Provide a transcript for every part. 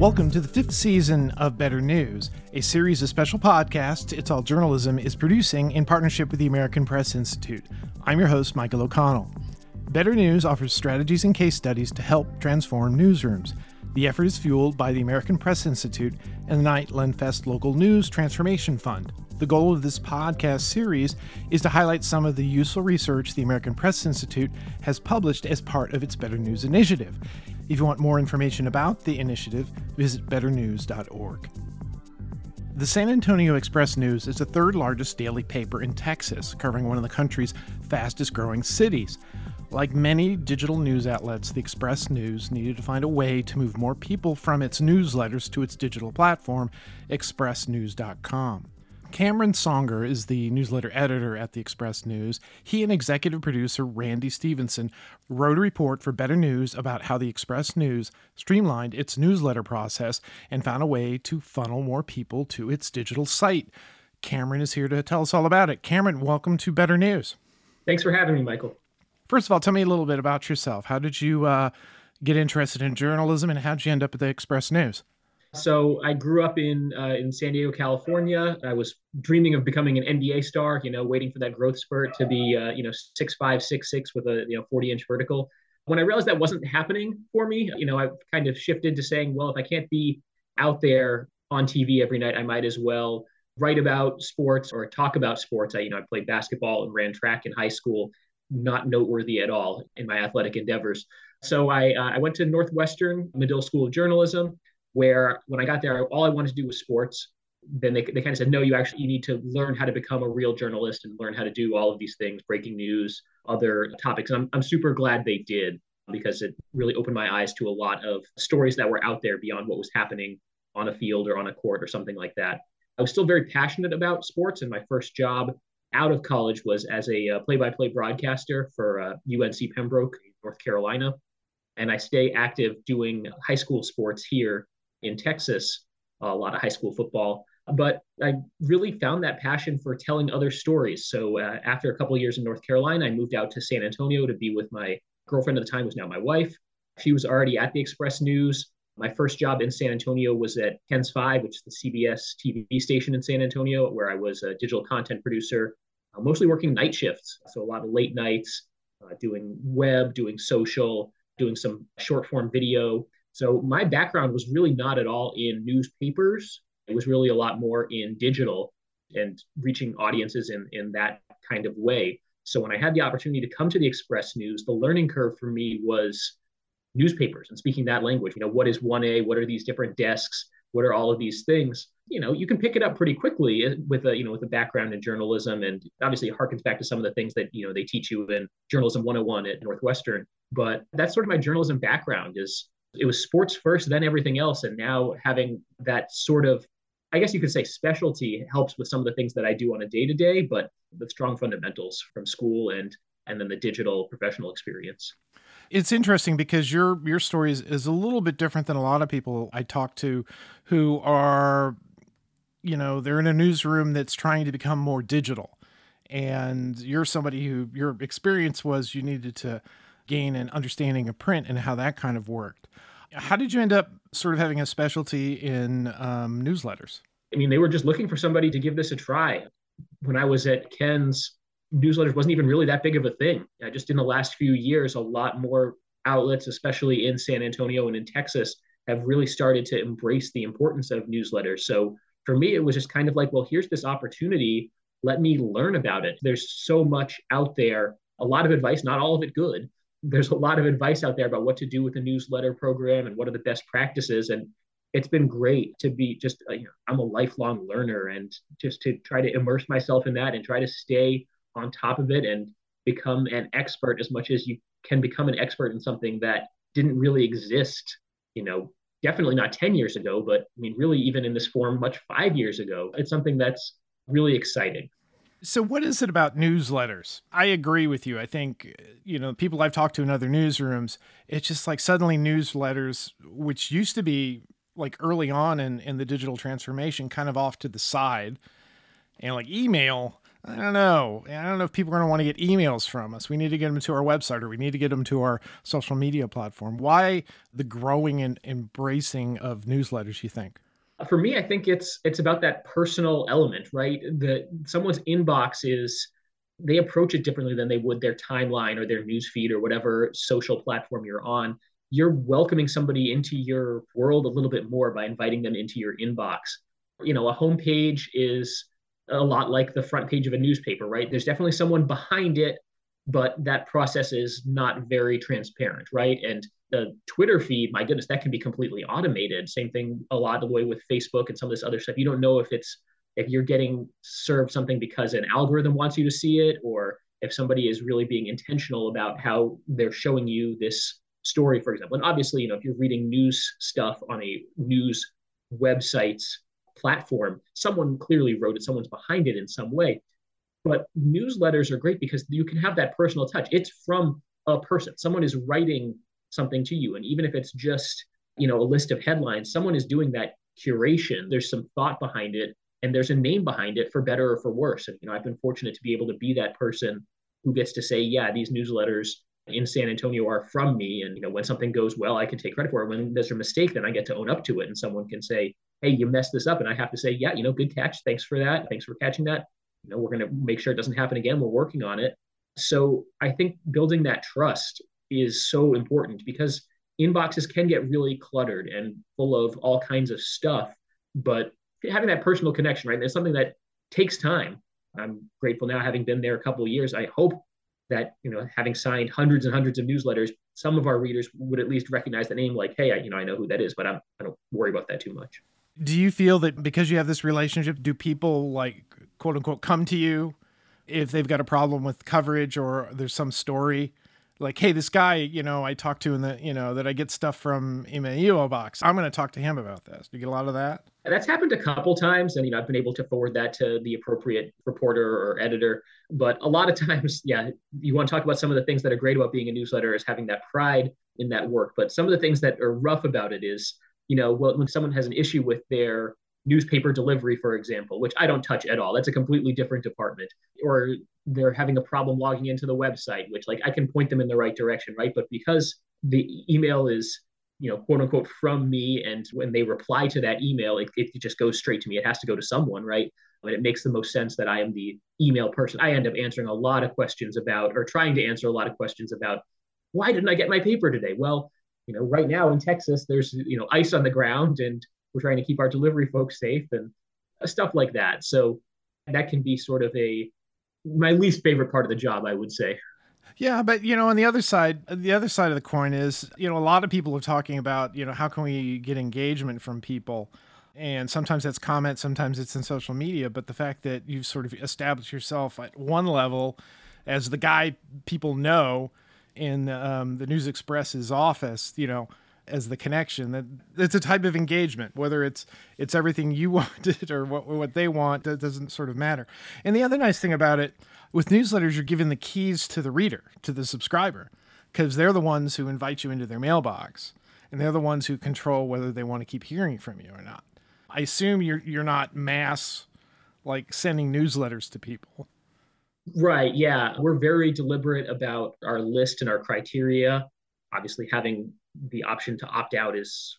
Welcome to the fifth season of Better News, a series of special podcasts It's All Journalism is producing in partnership with the American Press Institute. I'm your host, Michael O'Connell. Better News offers strategies and case studies to help transform newsrooms. The effort is fueled by the American Press Institute and the Knight Lenfest Local News Transformation Fund. The goal of this podcast series is to highlight some of the useful research the American Press Institute has published as part of its Better News initiative. If you want more information about the initiative, visit betternews.org. The San Antonio Express News is the third largest daily paper in Texas, covering one of the country's fastest growing cities. Like many digital news outlets, the Express News needed to find a way to move more people from its newsletters to its digital platform, expressnews.com. Cameron Songer is the newsletter editor at the Express News. He and executive producer Randy Stevenson wrote a report for Better News about how the Express News streamlined its newsletter process and found a way to funnel more people to its digital site. Cameron is here to tell us all about it. Cameron, welcome to Better News. Thanks for having me, Michael. First of all, tell me a little bit about yourself. How did you uh, get interested in journalism and how did you end up at the Express News? So I grew up in uh, in San Diego, California. I was dreaming of becoming an NBA star. You know, waiting for that growth spurt to be uh, you know six five six six with a you know forty inch vertical. When I realized that wasn't happening for me, you know, I kind of shifted to saying, well, if I can't be out there on TV every night, I might as well write about sports or talk about sports. I you know I played basketball and ran track in high school, not noteworthy at all in my athletic endeavors. So I uh, I went to Northwestern Medill School of Journalism where when I got there, all I wanted to do was sports. Then they, they kind of said, no, you actually you need to learn how to become a real journalist and learn how to do all of these things, breaking news, other topics. And I'm, I'm super glad they did because it really opened my eyes to a lot of stories that were out there beyond what was happening on a field or on a court or something like that. I was still very passionate about sports, and my first job out of college was as a uh, play-by-play broadcaster for uh, UNC Pembroke, North Carolina. And I stay active doing high school sports here in Texas, a lot of high school football. But I really found that passion for telling other stories. So uh, after a couple years in North Carolina, I moved out to San Antonio to be with my girlfriend at the time, who's now my wife. She was already at the Express News. My first job in San Antonio was at KENS 5, which is the CBS TV station in San Antonio, where I was a digital content producer, uh, mostly working night shifts. So a lot of late nights, uh, doing web, doing social, doing some short form video. So my background was really not at all in newspapers. It was really a lot more in digital and reaching audiences in, in that kind of way. So when I had the opportunity to come to the Express News, the learning curve for me was newspapers and speaking that language. You know, what is 1A? What are these different desks? What are all of these things? You know, you can pick it up pretty quickly eh, with a, you know, with a background in journalism. And obviously it harkens back to some of the things that, you know, they teach you in journalism 101 at Northwestern. But that's sort of my journalism background is it was sports first, then everything else. And now having that sort of, I guess you could say specialty helps with some of the things that I do on a day to day, but the strong fundamentals from school and and then the digital professional experience. It's interesting because your your story is, is a little bit different than a lot of people I talk to who are, you know, they're in a newsroom that's trying to become more digital. And you're somebody who your experience was you needed to gain an understanding of print and how that kind of worked. How did you end up sort of having a specialty in um, newsletters? I mean, they were just looking for somebody to give this a try. When I was at KENS, newsletters wasn't even really that big of a thing. I just in the last few years, a lot more outlets, especially in San Antonio and in Texas, have really started to embrace the importance of newsletters. So for me, it was just kind of like, well, here's this opportunity. Let me learn about it. There's so much out there, a lot of advice, not all of it good, there's a lot of advice out there about what to do with a newsletter program and what are the best practices. And it's been great to be just uh, you know, i'm a lifelong learner and just to try to immerse myself in that and try to stay on top of it and become an expert as much as you can become an expert in something that didn't really exist you know definitely not 10 years ago but i mean really even in this form much 5 years ago. It's something that's really exciting so, what is it about newsletters? I agree with you. I think, you know, people I've talked to in other newsrooms, it's just like suddenly newsletters, which used to be like early on in, in the digital transformation, kind of off to the side. And like email, I don't know. I don't know if people are going to want to get emails from us. We need to get them to our website or we need to get them to our social media platform. Why the growing and embracing of newsletters, you think? For me, I think it's it's about that personal element, right? The someone's inbox is they approach it differently than they would their timeline or their newsfeed or whatever social platform you're on. You're welcoming somebody into your world a little bit more by inviting them into your inbox. You know, a homepage is a lot like the front page of a newspaper, right? There's definitely someone behind it, but that process is not very transparent, right? And the Twitter feed, my goodness, that can be completely automated. Same thing a lot of the way with Facebook and some of this other stuff. You don't know if it's if you're getting served something because an algorithm wants you to see it, or if somebody is really being intentional about how they're showing you this story, for example. And obviously, you know, if you're reading news stuff on a news website's platform, someone clearly wrote it, someone's behind it in some way. But newsletters are great because you can have that personal touch. It's from a person. Someone is writing something to you. And even if it's just, you know, a list of headlines, someone is doing that curation. There's some thought behind it and there's a name behind it for better or for worse. And, you know, I've been fortunate to be able to be that person who gets to say, yeah, these newsletters in San Antonio are from me. And, you know, when something goes well, I can take credit for it. When there's a mistake, then I get to own up to it. And someone can say, hey, you messed this up. And I have to say, yeah, you know, good catch. Thanks for that. Thanks for catching that. You know, we're going to make sure it doesn't happen again. We're working on it. So I think building that trust is so important because inboxes can get really cluttered and full of all kinds of stuff. But having that personal connection, right? There's something that takes time. I'm grateful now, having been there a couple of years. I hope that you know, having signed hundreds and hundreds of newsletters, some of our readers would at least recognize the name. Like, hey, I, you know, I know who that is, but I'm, I don't worry about that too much. Do you feel that because you have this relationship, do people like quote unquote come to you if they've got a problem with coverage or there's some story like, hey, this guy, you know, I talked to in the, you know, that I get stuff from email box. I'm going to talk to him about this. Do you get a lot of that? That's happened a couple times, and you know, I've been able to forward that to the appropriate reporter or editor. But a lot of times, yeah, you want to talk about some of the things that are great about being a newsletter is having that pride in that work. But some of the things that are rough about it is, you know, when someone has an issue with their newspaper delivery, for example, which I don't touch at all. That's a completely different department. Or they're having a problem logging into the website, which like I can point them in the right direction, right? But because the email is, you know, quote unquote from me, and when they reply to that email, it, it just goes straight to me. It has to go to someone, right? And it makes the most sense that I am the email person. I end up answering a lot of questions about, or trying to answer a lot of questions about, why didn't I get my paper today? Well, you know, right now in Texas, there's you know ice on the ground, and we're trying to keep our delivery folks safe and stuff like that. So that can be sort of a my least favorite part of the job, I would say. Yeah, but you know, on the other side, the other side of the coin is, you know, a lot of people are talking about, you know, how can we get engagement from people? And sometimes that's comments, sometimes it's in social media. But the fact that you've sort of established yourself at one level as the guy people know in um, the News Express's office, you know, as the connection that it's a type of engagement whether it's it's everything you wanted or what what they want that doesn't sort of matter. And the other nice thing about it with newsletters you're given the keys to the reader to the subscriber because they're the ones who invite you into their mailbox and they're the ones who control whether they want to keep hearing from you or not. I assume you're you're not mass like sending newsletters to people. Right yeah. We're very deliberate about our list and our criteria. Obviously having the option to opt out is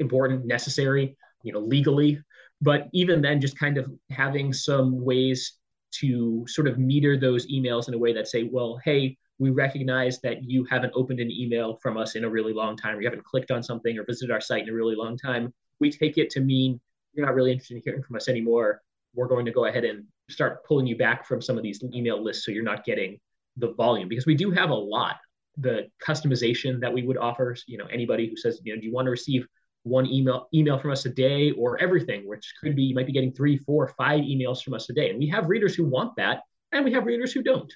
important, necessary, you know, legally. But even then, just kind of having some ways to sort of meter those emails in a way that say, well, hey, we recognize that you haven't opened an email from us in a really long time, or you haven't clicked on something or visited our site in a really long time. We take it to mean you're not really interested in hearing from us anymore. We're going to go ahead and start pulling you back from some of these email lists so you're not getting the volume because we do have a lot the customization that we would offer. You know, anybody who says, you know, do you want to receive one email email from us a day or everything, which could be you might be getting three, four, five emails from us a day. And we have readers who want that, and we have readers who don't.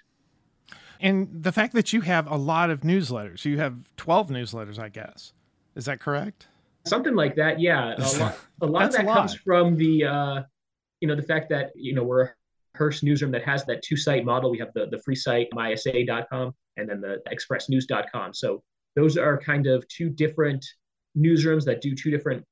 And the fact that you have a lot of newsletters, you have 12 newsletters, I guess. Is that correct? Something like that, yeah. A lot, a lot of that comes from the, uh, you know, the fact that, you know, we're a Hearst newsroom that has that two site model. We have the, the free site, mysa.com, and then the expressnews.com. So those are kind of two different newsrooms that do two different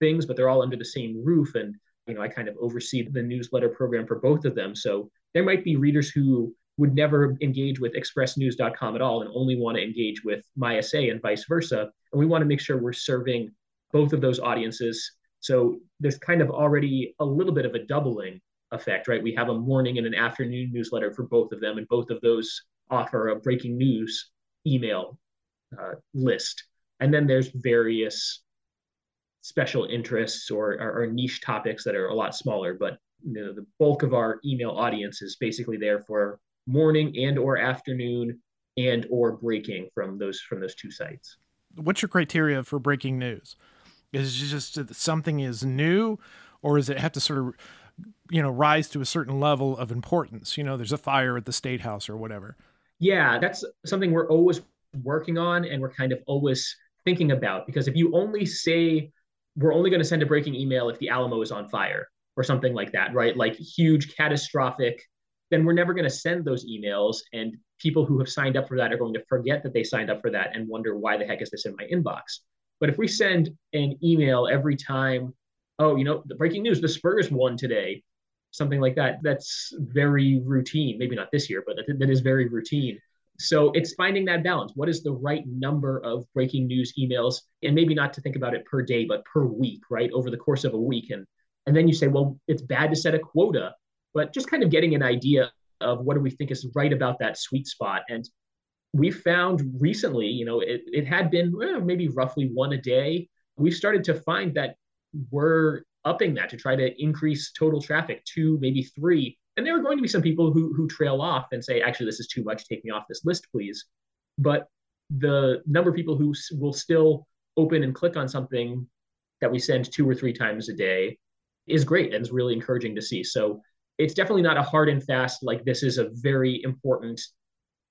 things, but they're all under the same roof. And you know, I kind of oversee the newsletter program for both of them. So there might be readers who would never engage with expressnews.com at all and only want to engage with MySA and vice versa. And we want to make sure we're serving both of those audiences. So there's kind of already a little bit of a doubling effect, right? We have a morning and an afternoon newsletter for both of them, and both of those offer a breaking news email uh, list. And then there's various special interests or, or, or, niche topics that are a lot smaller, but you know, the bulk of our email audience is basically there for morning and or afternoon and or breaking from those from those two sites. What's your criteria for breaking news? Is it just that something is new, or does it have to sort of you know rise to a certain level of importance? You know, there's a fire at the state house or whatever. Yeah, that's something we're always working on and we're kind of always thinking about because if you only say we're only going to send a breaking email if the Alamo is on fire or something like that, right? Like huge catastrophic, then we're never going to send those emails. And people who have signed up for that are going to forget that they signed up for that and wonder why the heck is this in my inbox. But if we send an email every time, oh, you know, the breaking news, the Spurs won today, something like that, that's very routine. Maybe not this year, but that, that is very routine. So it's finding that balance. What is the right number of breaking news emails? And maybe not to think about it per day, but per week, right? Over the course of a week. And and then you say, well, it's bad to set a quota, but just kind of getting an idea of what do we think is right about that sweet spot. And we found recently, you know, it, it had been well, maybe roughly one a day. We started to find that we're upping that to try to increase total traffic to maybe three and there are going to be some people who who trail off and say, actually, this is too much. Take me off this list, please. But the number of people who will still open and click on something that we send two or three times a day is great and is really encouraging to see. So it's definitely not a hard and fast like this is a very important,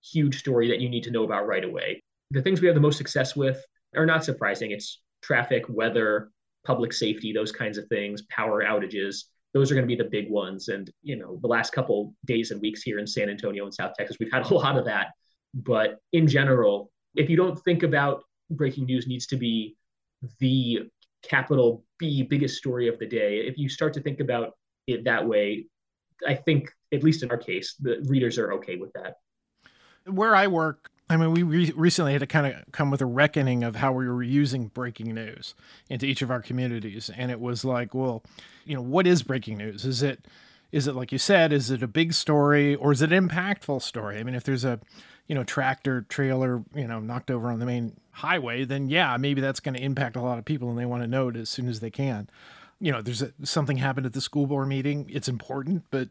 huge story that you need to know about right away. The things we have the most success with are not surprising. It's traffic, weather, public safety, those kinds of things, power outages those are going to be the big ones. And, you know, the last couple days and weeks here in San Antonio and South Texas, we've had a lot of that. But in general, if you don't think about breaking news needs to be the capital B biggest story of the day, if you start to think about it that way, I think, at least in our case, the readers are okay with that. Where I work, I mean, we re- recently had to kind of come with a reckoning of how we were using breaking news into each of our communities, and it was like, well, you know, what is breaking news? Is it, is it like you said, is it a big story or is it an impactful story? I mean, if there's a, you know, tractor trailer, you know, knocked over on the main highway, then yeah, maybe that's going to impact a lot of people, and they want to know it as soon as they can. You know, there's a, something happened at the school board meeting. It's important, but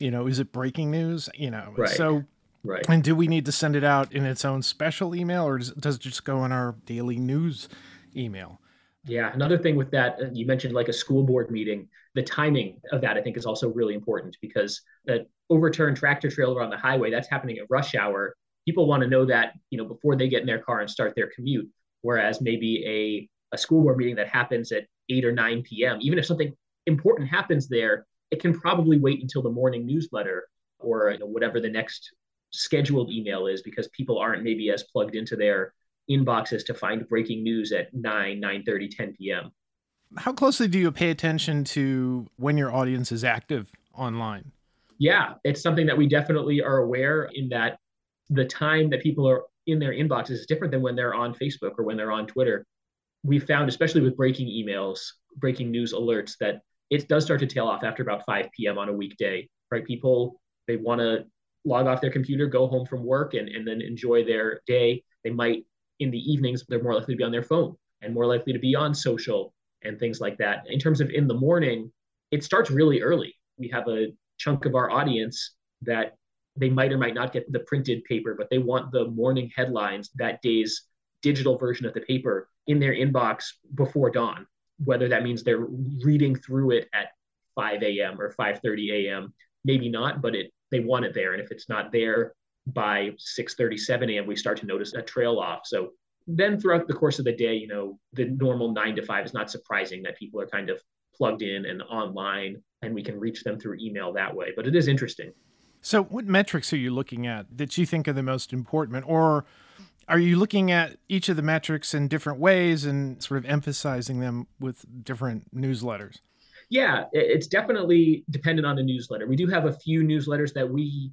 you know, is it breaking news? You know, right. so Right. And do we need to send it out in its own special email or does, it just go in our daily news email? Yeah, another thing with that, uh, you mentioned like a school board meeting. The timing of that, I think, is also really important because that overturned tractor trailer on the highway, that's happening at rush hour. People want to know that, you know, before they get in their car and start their commute. Whereas maybe a, a school board meeting that happens at 8 or 9 p.m., even if something important happens there, it can probably wait until the morning newsletter or you know, whatever the next scheduled email is because people aren't maybe as plugged into their inboxes to find breaking news at 9 9 30 10 p.m how closely do you pay attention to when your audience is active online? Yeah it's something that we definitely are aware in that the time that people are in their inboxes is different than when they're on facebook or when they're on twitter. We found especially with breaking emails breaking news alerts that it does start to tail off after about 5 p.m on a weekday right? People they want to log off their computer, go home from work, and, and then enjoy their day. They might, in the evenings, they're more likely to be on their phone and more likely to be on social and things like that. In terms of in the morning, it starts really early. We have a chunk of our audience that they might or might not get the printed paper, but they want the morning headlines, that day's digital version of the paper, in their inbox before dawn. Whether that means they're reading through it at 5 a.m. or 5:30 a.m. Maybe not, but it they want it there. And if it's not there by 6:37 a.m., we start to notice a trail off. So then throughout the course of the day, you know, the normal nine to five is not surprising that people are kind of plugged in and online and we can reach them through email that way. But it is interesting. So what metrics are you looking at that you think are the most important or are you looking at each of the metrics in different ways and sort of emphasizing them with different newsletters? Yeah, it's definitely dependent on the newsletter. We do have a few newsletters that we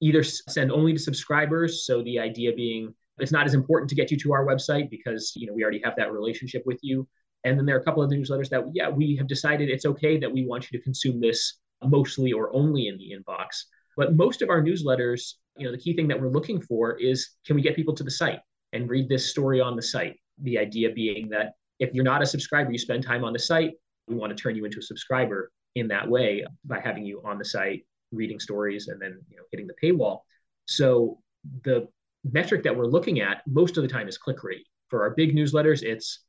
either send only to subscribers. So the idea being it's not as important to get you to our website because you know we already have that relationship with you. And then there are a couple of newsletters that yeah we have decided it's okay that we want you to consume this mostly or only in the inbox. But most of our newsletters, you know, the key thing that we're looking for is can we get people to the site and read this story on the site? The idea being that if you're not a subscriber, you spend time on the site, we want to turn you into a subscriber in that way by having you on the site reading stories and then you know hitting the paywall. So the metric that we're looking at most of the time is click rate. For our big newsletters, it's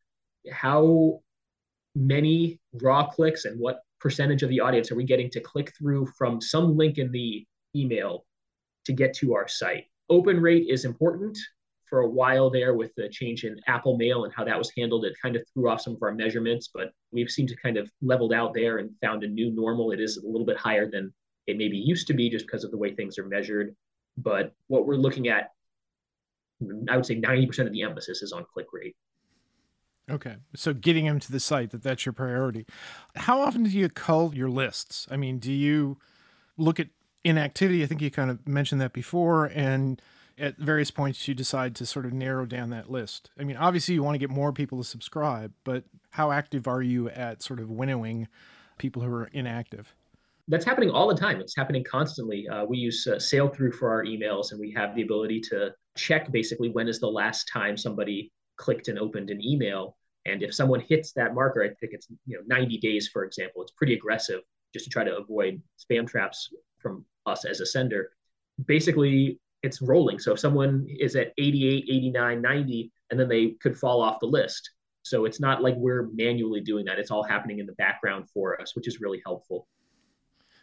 how many raw clicks and what percentage of the audience are we getting to click through from some link in the email to get to our site. Open rate is important for a while there with the change in Apple Mail and how that was handled. It kind of threw off some of our measurements, but we've seemed to kind of leveled out there and found a new normal. It is a little bit higher than it maybe used to be just because of the way things are measured. But what we're looking at, I would say 90% of the emphasis is on click rate. Okay. So getting them to the site, that that's your priority. How often do you cull your lists? I mean, do you look at inactivity? I think you kind of mentioned that before. And at various points you decide to sort of narrow down that list? I mean, obviously you want to get more people to subscribe, but how active are you at sort of winnowing people who are inactive? That's happening all the time. It's happening constantly. Uh, we use uh, Sailthru for our emails, and we have the ability to check basically when is the last time somebody clicked and opened an email. And if someone hits that marker, I think it's you know 90 days, for example. It's pretty aggressive just to try to avoid spam traps from us as a sender. Basically, it's rolling. So if someone is at 88, 89, 90, and then they could fall off the list. So it's not like we're manually doing that. It's all happening in the background for us, which is really helpful.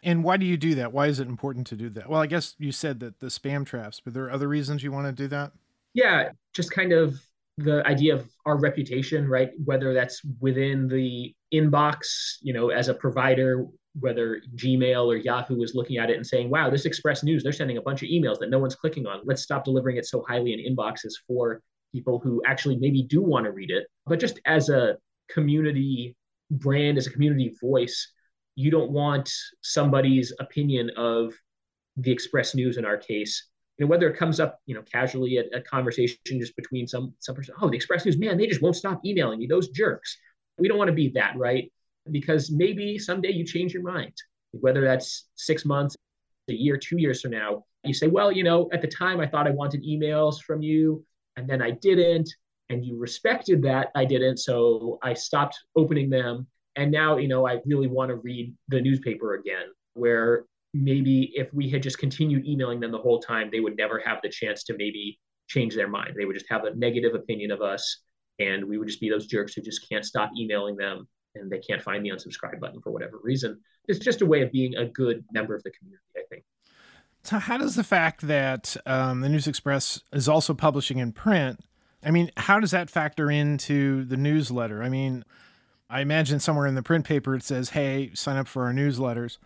And why do you do that? Why is it important to do that? Well, I guess you said that the spam traps, but there are other reasons you want to do that? Yeah, just kind of the idea of our reputation, right? Whether that's within the inbox, you know, as a provider, whether Gmail or Yahoo is looking at it and saying, wow, this Express News, they're sending a bunch of emails that no one's clicking on. Let's stop delivering it so highly in inboxes for people who actually maybe do want to read it. But just as a community brand, as a community voice, you don't want somebody's opinion of the Express News in our case. You know, whether it comes up, you know, casually at a conversation just between some some person, oh, the Express News, man, they just won't stop emailing me, those jerks. We don't want to be that, right? Because maybe someday you change your mind, whether that's six months, a year, two years from now. You say, well, you know, at the time I thought I wanted emails from you, and then I didn't, and you respected that I didn't, so I stopped opening them. And now, you know, I really want to read the newspaper again, where maybe if we had just continued emailing them the whole time, they would never have the chance to maybe change their mind. They would just have a negative opinion of us, and we would just be those jerks who just can't stop emailing them and they can't find the unsubscribe button for whatever reason. It's just a way of being a good member of the community, I think. So, how does the fact that um, the News Express is also publishing in print, I mean, how does that factor into the newsletter? I mean, I imagine somewhere in the print paper it says, hey, sign up for our newsletters.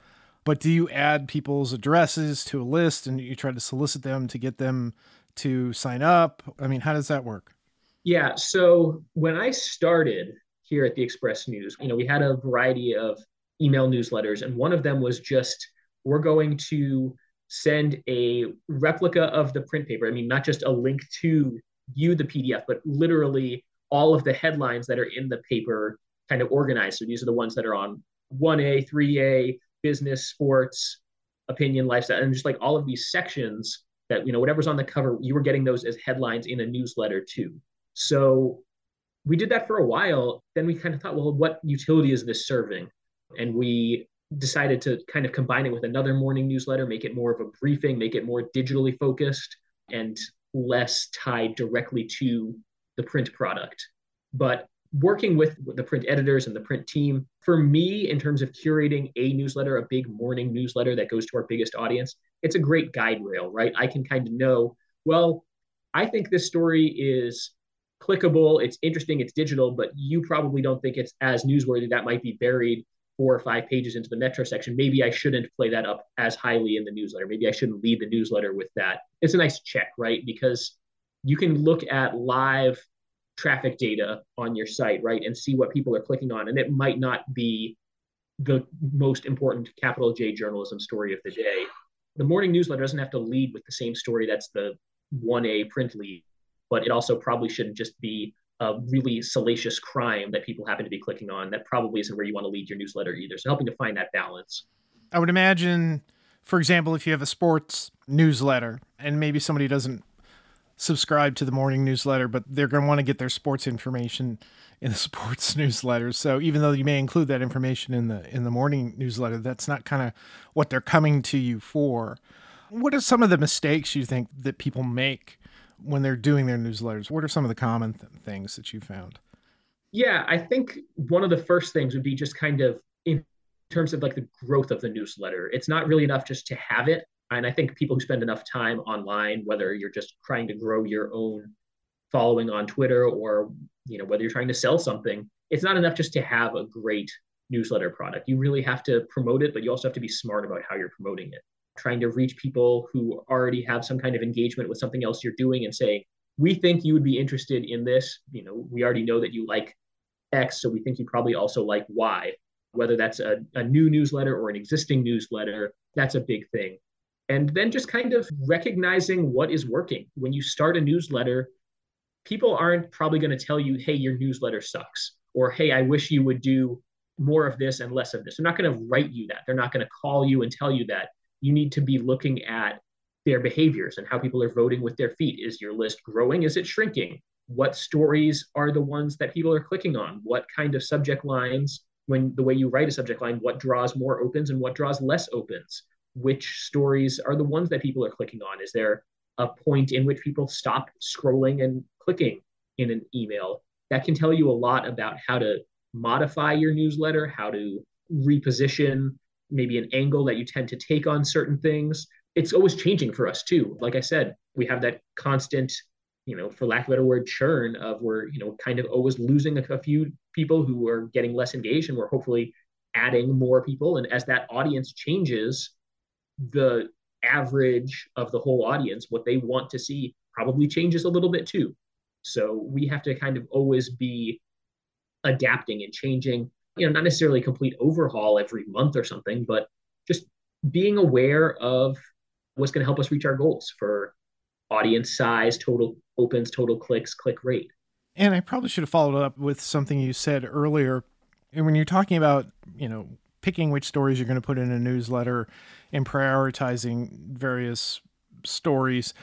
But do you add people's addresses to a list and you try to solicit them to get them to sign up? I mean, how does that work? Yeah. So when I started, here at the Express News. You know, we had a variety of email newsletters, and one of them was just we're going to send a replica of the print paper. I mean, not just a link to view the PDF, but literally all of the headlines that are in the paper kind of organized. So these are the ones that are on 1A, 3A, business, sports, opinion, lifestyle, and just like all of these sections that, you know, whatever's on the cover, you were getting those as headlines in a newsletter too. So we did that for a while. Then we kind of thought, well, what utility is this serving? And we decided to kind of combine it with another morning newsletter, make it more of a briefing, make it more digitally focused and less tied directly to the print product. But working with the print editors and the print team, for me, in terms of curating a newsletter, a big morning newsletter that goes to our biggest audience, it's a great guide rail, right? I can kind of know, well, I think this story is clickable, it's interesting, it's digital, but you probably don't think it's as newsworthy. That might be buried four or five pages into the metro section. Maybe I shouldn't play that up as highly in the newsletter. Maybe I shouldn't lead the newsletter with that. It's a nice check, right? Because you can look at live traffic data on your site, right, and see what people are clicking on. And it might not be the most important capital J journalism story of the day. The morning newsletter doesn't have to lead with the same story that's the 1A print lead, but it also probably shouldn't just be a really salacious crime that people happen to be clicking on. That probably isn't where you want to lead your newsletter either. So helping to find that balance. I would imagine, for example, if you have a sports newsletter and maybe somebody doesn't subscribe to the morning newsletter, but they're going to want to get their sports information in the sports newsletter. So even though you may include that information in the in the morning newsletter, that's not kind of what they're coming to you for. What are some of the mistakes you think that people make when they're doing their newsletters? What are some of the common th- things that you found? Yeah, I think one of the first things would be just kind of in terms of like the growth of the newsletter. It's not really enough just to have it. And I think people who spend enough time online, whether you're just trying to grow your own following on Twitter or you know whether you're trying to sell something, it's not enough just to have a great newsletter product. You really have to promote it, but you also have to be smart about how you're promoting it trying to reach people who already have some kind of engagement with something else you're doing and saying, we think you would be interested in this. You know, we already know that you like X, so we think you probably also like Y. Whether that's a, a new newsletter or an existing newsletter, that's a big thing. And then just kind of recognizing what is working. When you start a newsletter, people aren't probably going to tell you, hey, your newsletter sucks, or hey, I wish you would do more of this and less of this. They're not going to write you that. They're not going to call you and tell you that you need to be looking at their behaviors and how people are voting with their feet. Is your list growing? Is it shrinking? What stories are the ones that people are clicking on? What kind of subject lines, when the way you write a subject line, what draws more opens and what draws less opens? Which stories are the ones that people are clicking on? Is there a point in which people stop scrolling and clicking in an email? That can tell you a lot about how to modify your newsletter, how to reposition maybe an angle that you tend to take on certain things. It's always changing for us too. Like I said, we have that constant, you know, for lack of a better word, churn of we're, you know, kind of always losing a, a few people who are getting less engaged and we're hopefully adding more people. And as that audience changes, the average of the whole audience, what they want to see probably changes a little bit too. So we have to kind of always be adapting and changing you know, not necessarily complete overhaul every month or something, but just being aware of what's going to help us reach our goals for audience size, total opens, total clicks, click rate. And I probably should have followed up with something you said earlier. And when you're talking about, you know, picking which stories you're going to put in a newsletter and prioritizing various stories,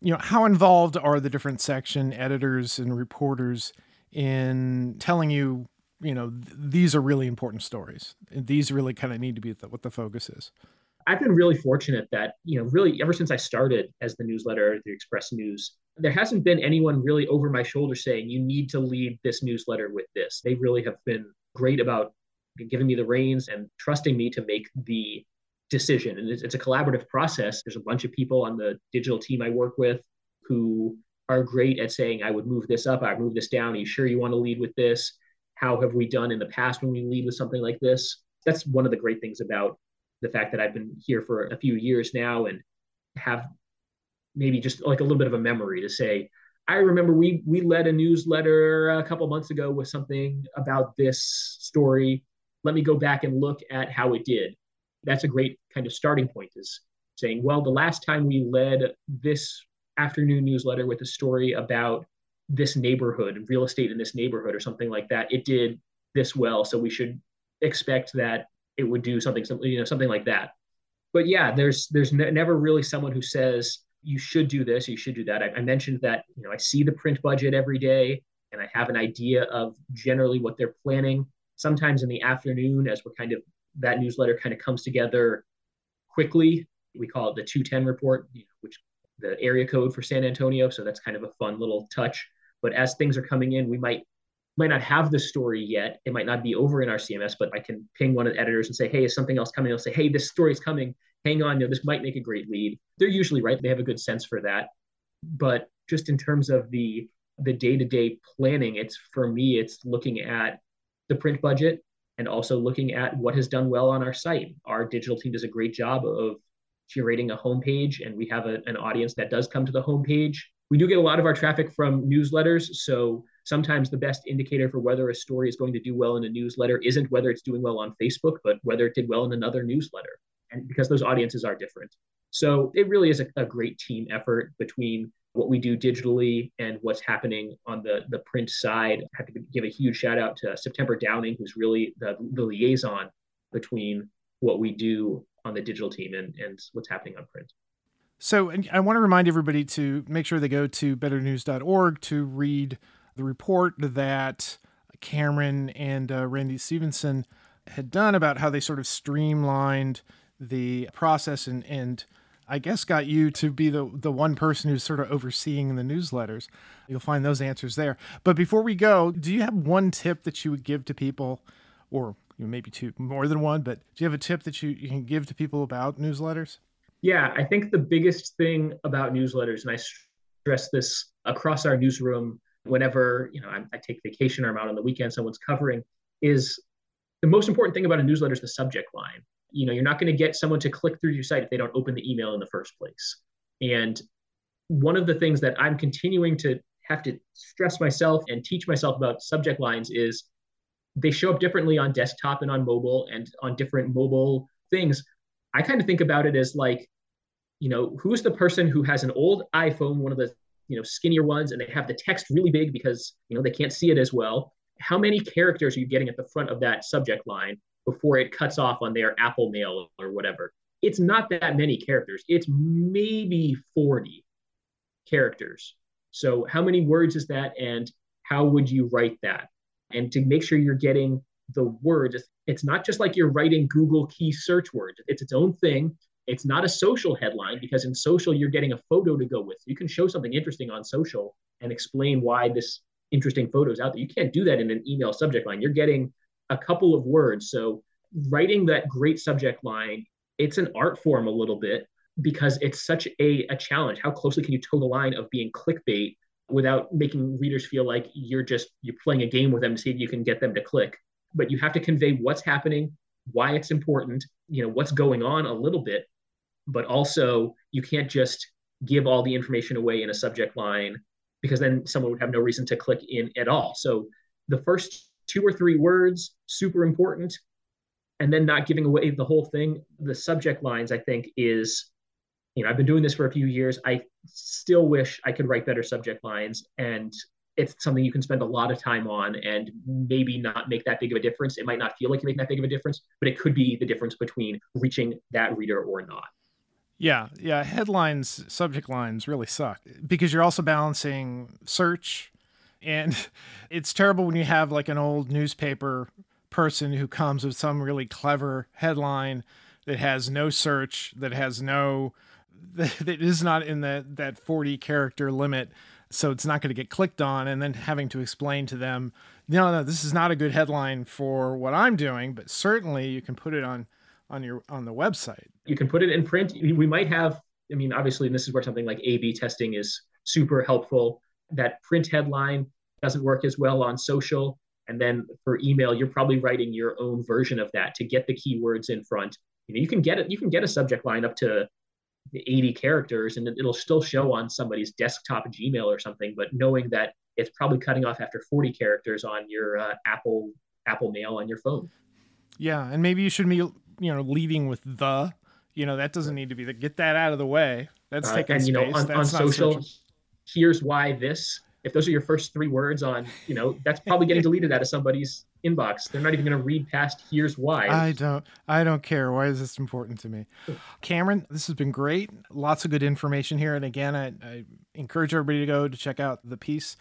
you know, how involved are the different section editors and reporters in telling you you know th- these are really important stories. And these really kind of need to be the, what the focus is. I've been really fortunate that you know really ever since i started as the newsletter the express news there hasn't been anyone really over my shoulder saying you need to lead this newsletter with this. They really have been great about giving me the reins and trusting me to make the decision. And it's, it's a collaborative process. There's a bunch of people on the digital team i work with who are great at saying i would move this up i would move this down. Are you sure you want to lead with this how have we done in the past when we lead with something like this? That's one of the great things about the fact that I've been here for a few years now and have maybe just like a little bit of a memory to say, I remember we we led a newsletter a couple months ago with something about this story. Let me go back and look at how it did. That's a great kind of starting point is saying, well, the last time we led this afternoon newsletter with a story about this neighborhood and real estate in this neighborhood or something like that it did this well. So we should expect that it would do something something you know something like that. But yeah there's there's ne- never really someone who says you should do this you should do that. I, I mentioned that you know i see the print budget every day and i have an idea of generally what they're planning. Sometimes in the afternoon as we're kind of that newsletter kind of comes together quickly we call it the 210 report which the area code for san antonio. So that's kind of a fun little touch but as things are coming in, we might might not have the story yet. It might not be over in our CMS, but I can ping one of the editors and say, hey, is something else coming? I'll say, hey, this story's coming. Hang on, you know, this might make a great lead. They're usually right. They have a good sense for that. But just in terms of the the day-to-day planning, it's for me, it's looking at the print budget and also looking at what has done well on our site. Our digital team does a great job of curating a homepage, and we have a, an audience that does come to the homepage we do get a lot of our traffic from newsletters. So sometimes the best indicator for whether a story is going to do well in a newsletter isn't whether it's doing well on Facebook, but whether it did well in another newsletter. And because those audiences are different. So it really is a, a great team effort between what we do digitally and what's happening on the, the print side. I have to give a huge shout out to September Downing, who's really the, the liaison between what we do on the digital team and, and what's happening on print. So I want to remind everybody to make sure they go to betternews.org to read the report that Cameron and uh, Randy Stevenson had done about how they sort of streamlined the process and, and I guess got you to be the the one person who's sort of overseeing the newsletters. You'll find those answers there. But before we go, do you have one tip that you would give to people, or you know, maybe two, more than one? But do you have a tip that you, you can give to people about newsletters? Yeah, I think the biggest thing about newsletters, and I stress this across our newsroom whenever you know I, I take vacation or I'm out on the weekend, someone's covering, is the most important thing about a newsletter is the subject line. You know you're not going to get someone to click through your site if they don't open the email in the first place. And one of the things that i'm continuing to have to stress myself and teach myself about subject lines is they show up differently on desktop and on mobile and on different mobile things i kind of think about it as like you know who's the person who has an old iphone one of the you know skinnier ones and they have the text really big because you know they can't see it as well how many characters are you getting at the front of that subject line before it cuts off on their Apple Mail or whatever. It's not that many characters. It's maybe 40 characters. So, how many words is that? And how would you write that? And to make sure you're getting the words, it's not just like you're writing Google key search words, it's its own thing. It's not a social headline because in social, you're getting a photo to go with. You can show something interesting on social and explain why this interesting photo is out there. You can't do that in an email subject line. You're getting a couple of words. So writing that great subject line, it's an art form a little bit because it's such a, a challenge. How closely can you toe the line of being clickbait without making readers feel like you're just you're playing a game with them to see if you can get them to click? But you have to convey what's happening, why it's important, you know, what's going on a little bit, but also you can't just give all the information away in a subject line because then someone would have no reason to click in at all. So the first two or three words, super important. And then not giving away the whole thing. The subject lines, I think, is, you know, I've been doing this for a few years. I still wish I could write better subject lines. And it's something you can spend a lot of time on and maybe not make that big of a difference. It might not feel like you're making that big of a difference, but it could be the difference between reaching that reader or not. Yeah, yeah. Headlines, subject lines really suck because you're also balancing search and it's terrible when you have like an old newspaper person who comes with some really clever headline that has no search, that has no, that is not in that, that 40 character limit. So it's not going to get clicked on. And then having to explain to them, no, no, this is not a good headline for what I'm doing, but certainly you can put it on on your on the website. You can put it in print. We might have I mean, obviously, this is where something like A/B testing is super helpful that print headline doesn't work as well on social. And then for email, you're probably writing your own version of that to get the keywords in front. You know, you can get it, you can get a subject line up to 80 characters and it'll still show on somebody's desktop Gmail or something, but knowing that it's probably cutting off after 40 characters on your uh, Apple Apple Mail on your phone. Yeah, and maybe you should be you know leading with the you know that doesn't need to be the get that out of the way. That's uh, taking and, you space. know on, on social. Here's why this if those are your first three words on, you know, that's probably getting deleted out of somebody's inbox. They're not even going to read past here's why. I don't I don't care. Why is this important to me? Cameron, this has been great. Lots of good information here. And again, I, I encourage everybody to go to check out the piece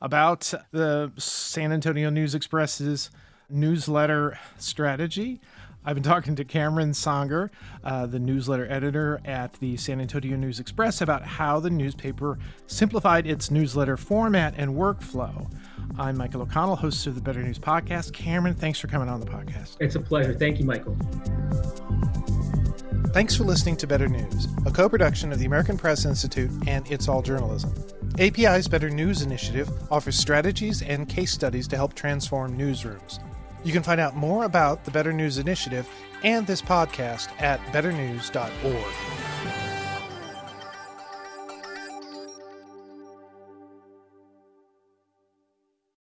about the San Antonio News Express's newsletter strategy. I've been talking to Cameron Songer, uh, the newsletter editor at the San Antonio News Express, about how the newspaper simplified its newsletter format and workflow. I'm Michael O'Connell, host of the Better News Podcast. Cameron, thanks for coming on the podcast. It's a pleasure. Thank you, Michael. Thanks for listening to Better News, a co production of the American Press Institute and It's All Journalism. API's Better News initiative offers strategies and case studies to help transform newsrooms. You can find out more about the Better News Initiative and this podcast at betternews.org.